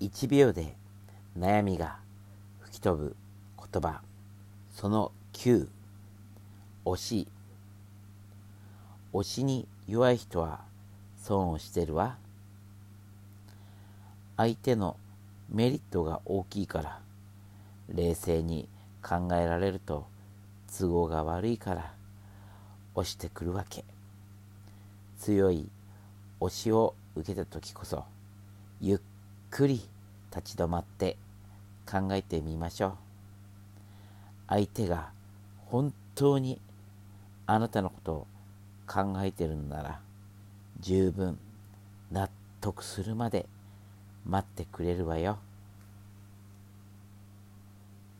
1秒で悩みが吹き飛ぶ言葉。その9推し。推しに弱い人は損をしてるわ。相手のメリットが大きいから。冷静に考えられると都合が悪いから。押してくるわけ。強い押しを受けた時こそゆっくり立ち止まって考えてみましょう相手が本当にあなたのことを考えてるのなら十分納得するまで待ってくれるわよ。